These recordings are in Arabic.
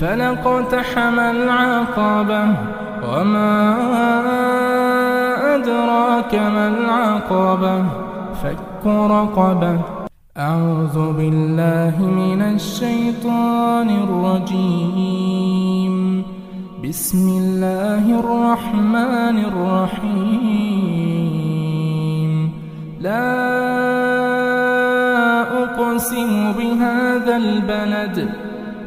فلقتحم العقبة وما أدراك ما العقبة؟ فك رقبة. أعوذ بالله من الشيطان الرجيم. بسم الله الرحمن الرحيم. لا أقسم بهذا البلد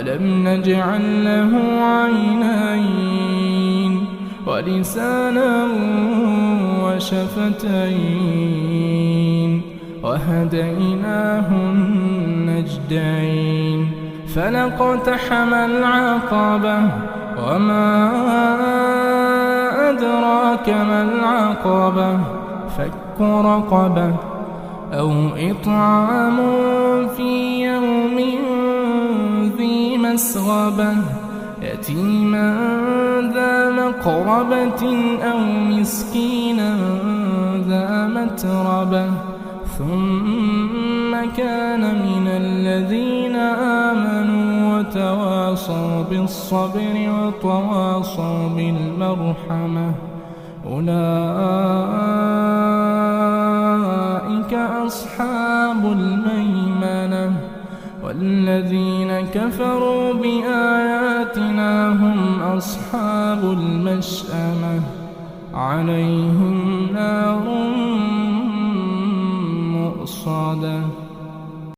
ألم نجعل له عينين ولسانا وشفتين وهديناه النجدين فلقتحم العقبة وما أدراك ما العقبة فك رقبة أو إطعام مسغبة يتيما ذا مقربة أو مسكينا ذا متربة. ثم كان من الذين آمنوا وتواصوا بالصبر وتواصوا بالمرحمة. أولئك أصحاب الميمنة والذين كفروا بآياتنا هم أصحاب المشأمة. عليهم نار مؤصدة.